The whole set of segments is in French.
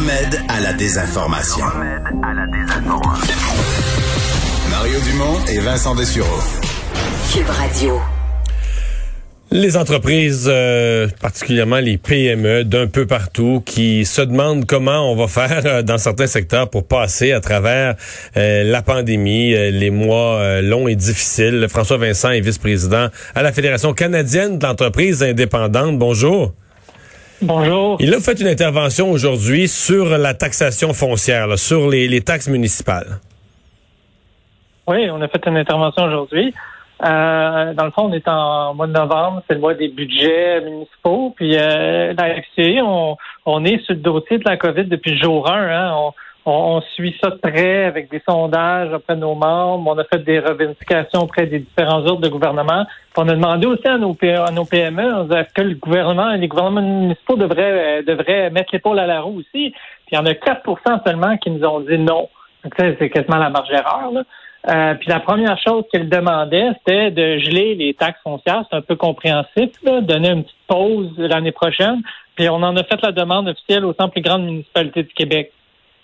Le remède à la désinformation. Mario Dumont et Vincent Dessureau. Cube Radio. Les entreprises, euh, particulièrement les PME d'un peu partout, qui se demandent comment on va faire euh, dans certains secteurs pour passer à travers euh, la pandémie, les mois longs et difficiles. François Vincent est vice-président à la Fédération canadienne d'entreprises indépendantes. Bonjour. Bonjour. Il a fait une intervention aujourd'hui sur la taxation foncière, là, sur les, les taxes municipales. Oui, on a fait une intervention aujourd'hui. Euh, dans le fond, on est en mois de novembre, c'est le mois des budgets municipaux. Puis euh, la on, on est sur le dossier de la COVID depuis jour 1. Hein. On, on, suit ça de près avec des sondages auprès de nos membres. On a fait des revendications auprès des différents ordres de gouvernement. On a demandé aussi à nos, à nos PME est-ce que le gouvernement, les gouvernements municipaux devraient, euh, devraient mettre l'épaule à la roue aussi? Puis il y en a 4% seulement qui nous ont dit non. Donc, c'est quasiment la marge d'erreur. Euh, puis la première chose qu'elle demandait, c'était de geler les taxes foncières. C'est un peu compréhensif, là, donner une petite pause l'année prochaine. Puis on en a fait la demande officielle aux 100 plus grandes municipalités du Québec.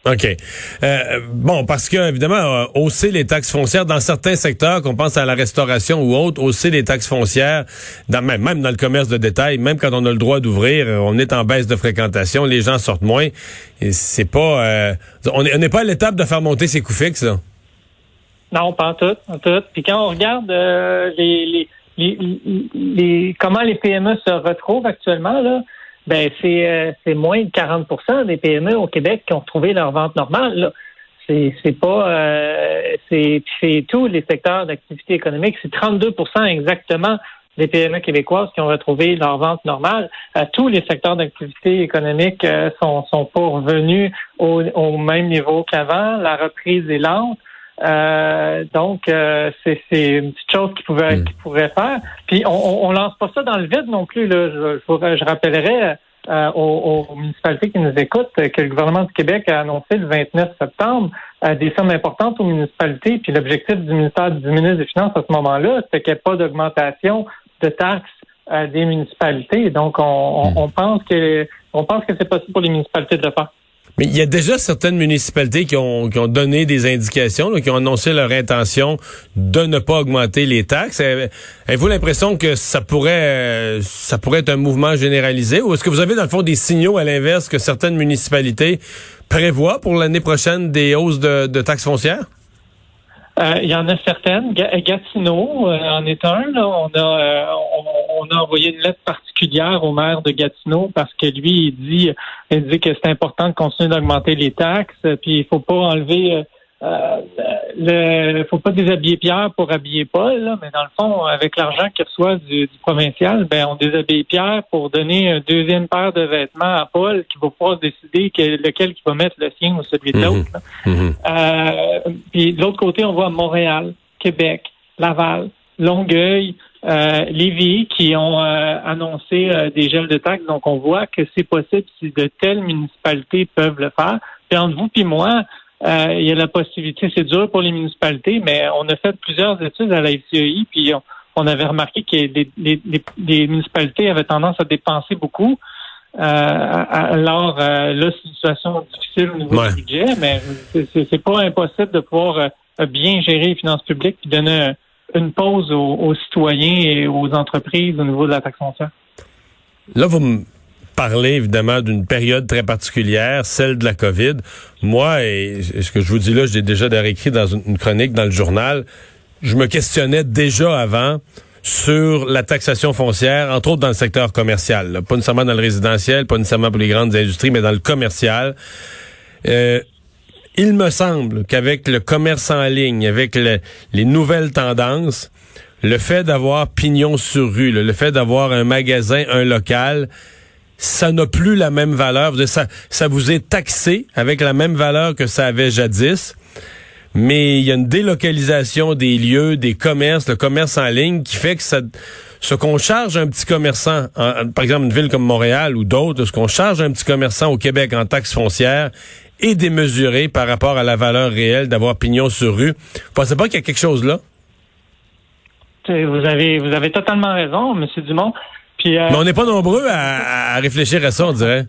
OK. Euh, bon, parce que évidemment, euh, hausser les taxes foncières dans certains secteurs, qu'on pense à la restauration ou autre, hausser les taxes foncières, dans, même, même dans le commerce de détail, même quand on a le droit d'ouvrir, on est en baisse de fréquentation, les gens sortent moins. Et c'est pas, euh, on n'est pas à l'étape de faire monter ces coûts fixes. Là. Non, pas en tout, en tout. Puis quand on regarde euh, les, les, les, comment les PME se retrouvent actuellement, là, ben c'est euh, c'est moins de 40 des PME au Québec qui ont retrouvé leur vente normale. C'est c'est pas euh, c'est c'est tous les secteurs d'activité économique, c'est 32 exactement des PME québécoises qui ont retrouvé leur vente normale. tous les secteurs d'activité économique sont sont pas revenus au, au même niveau qu'avant. La reprise est lente. Euh, donc, euh, c'est une petite chose qu'il pouvait, mm. pourrait faire. Puis, on, on, lance pas ça dans le vide non plus. Là. Je, je, je rappellerai euh, aux, municipalités qui nous écoutent que le gouvernement du Québec a annoncé le 29 septembre des sommes importantes aux municipalités. Puis, l'objectif du ministère du ministre des Finances à ce moment-là, c'était qu'il n'y ait pas d'augmentation de taxes des municipalités. Donc, on, mm. on pense que on pense que c'est possible pour les municipalités de le faire. Mais il y a déjà certaines municipalités qui ont, qui ont donné des indications, qui ont annoncé leur intention de ne pas augmenter les taxes. Avez-vous l'impression que ça pourrait, ça pourrait être un mouvement généralisé ou est-ce que vous avez dans le fond des signaux à l'inverse que certaines municipalités prévoient pour l'année prochaine des hausses de, de taxes foncières? Euh, il y en a certaines. Gatineau euh, en est un. On, a, euh, on, a envoyé une lettre particulière au maire de Gatineau parce que lui, il dit, il dit que c'est important de continuer d'augmenter les taxes, puis il faut pas enlever euh, le faut pas déshabiller Pierre pour habiller Paul, là, mais dans le fond, avec l'argent qu'il reçoit du, provincial, ben on déshabille Pierre pour donner une deuxième paire de vêtements à Paul qui va pouvoir décider lequel qui va mettre le sien ou celui de l'autre. Mhm. Mhm. euh, puis de l'autre côté, on voit Montréal, Québec, Laval, Longueuil, euh, Lévis qui ont euh, annoncé euh, des gels de taxes. Donc on voit que c'est possible si de telles municipalités peuvent le faire. Puis entre vous puis moi, euh, il y a la possibilité, c'est dur pour les municipalités, mais on a fait plusieurs études à la FCI, puis on, avait remarqué que les, municipalités avaient tendance à dépenser beaucoup. Euh, alors, euh, là, c'est une situation difficile au niveau du budget, mais c'est pas impossible de pouvoir bien gérer les finances publiques et donner une pause aux, aux, citoyens et aux entreprises au niveau de la taxe foncière. Là, vous me parler évidemment d'une période très particulière, celle de la COVID. Moi, et ce que je vous dis là, j'ai déjà écrit dans une chronique dans le journal, je me questionnais déjà avant sur la taxation foncière, entre autres dans le secteur commercial, pas nécessairement dans le résidentiel, pas nécessairement pour les grandes industries, mais dans le commercial. Euh, il me semble qu'avec le commerce en ligne, avec les nouvelles tendances, le fait d'avoir pignon sur rue, le fait d'avoir un magasin, un local, ça n'a plus la même valeur. Ça, ça vous est taxé avec la même valeur que ça avait jadis. Mais il y a une délocalisation des lieux, des commerces, le commerce en ligne qui fait que ça, ce qu'on charge un petit commerçant, par exemple une ville comme Montréal ou d'autres, ce qu'on charge un petit commerçant au Québec en taxes foncières est démesuré par rapport à la valeur réelle d'avoir pignon sur rue. Vous pensez pas qu'il y a quelque chose là? Vous avez, vous avez totalement raison, M. Dumont. Euh, Mais on n'est pas nombreux à, réfléchir à ça, on dirait.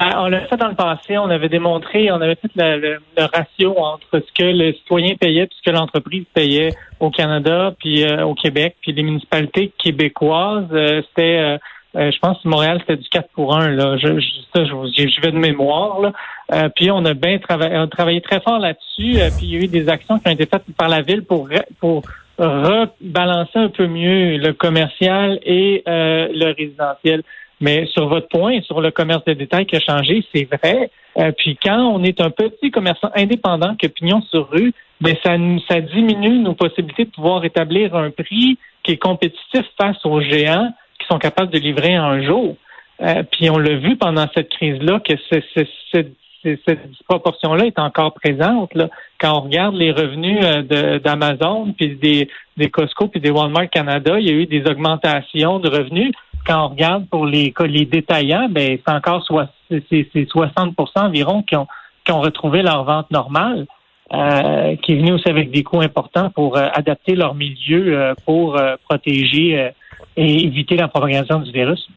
Euh, on l'a fait dans le passé, on avait démontré, on avait fait le, ratio entre ce que le citoyen payait et ce que l'entreprise payait au Canada, puis euh, au Québec, puis les municipalités québécoises, c'était, je pense que Montréal, c'était du 4 pour 1. Là. Je, je, ça, je, vais de mémoire. Là. puis on a bien travaillé, on a travaillé très fort là-dessus, puis il y a eu des actions qui ont été faites par la ville pour, pour rebalancer un peu mieux le commercial et euh, le résidentiel. Mais sur votre point, sur le commerce de détail qui a changé, c'est vrai. Euh, puis quand on est un petit commerçant indépendant que pignon sur rue, mais ça, ça diminue nos possibilités de pouvoir établir un prix qui est compétitif face aux géants qui sont capables de livrer un jour. Euh, puis on l'a vu pendant cette crise-là que c'est disproportion-là est encore présente. Là. Quand on regarde les revenus euh, d'Amazon, puis des, des Costco, puis des Walmart Canada, il y a eu des augmentations de revenus. Quand on regarde pour les, les détaillants, ben c'est encore c'est 60% environ qui ont, qui ont retrouvé leur vente normale, euh, qui est venu aussi avec des coûts importants pour euh, adapter leur milieu pour protéger et éviter la propagation du virus.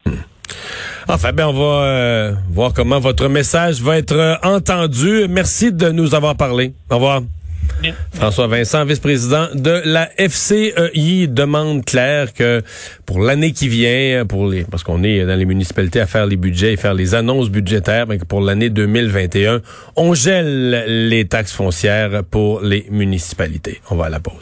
Enfin, ben on va euh, voir comment votre message va être euh, entendu. Merci de nous avoir parlé. Au revoir. François Vincent, vice-président de la FCEI, demande claire que pour l'année qui vient, pour les, parce qu'on est dans les municipalités à faire les budgets et faire les annonces budgétaires, mais que pour l'année 2021, on gèle les taxes foncières pour les municipalités. On va à la pause.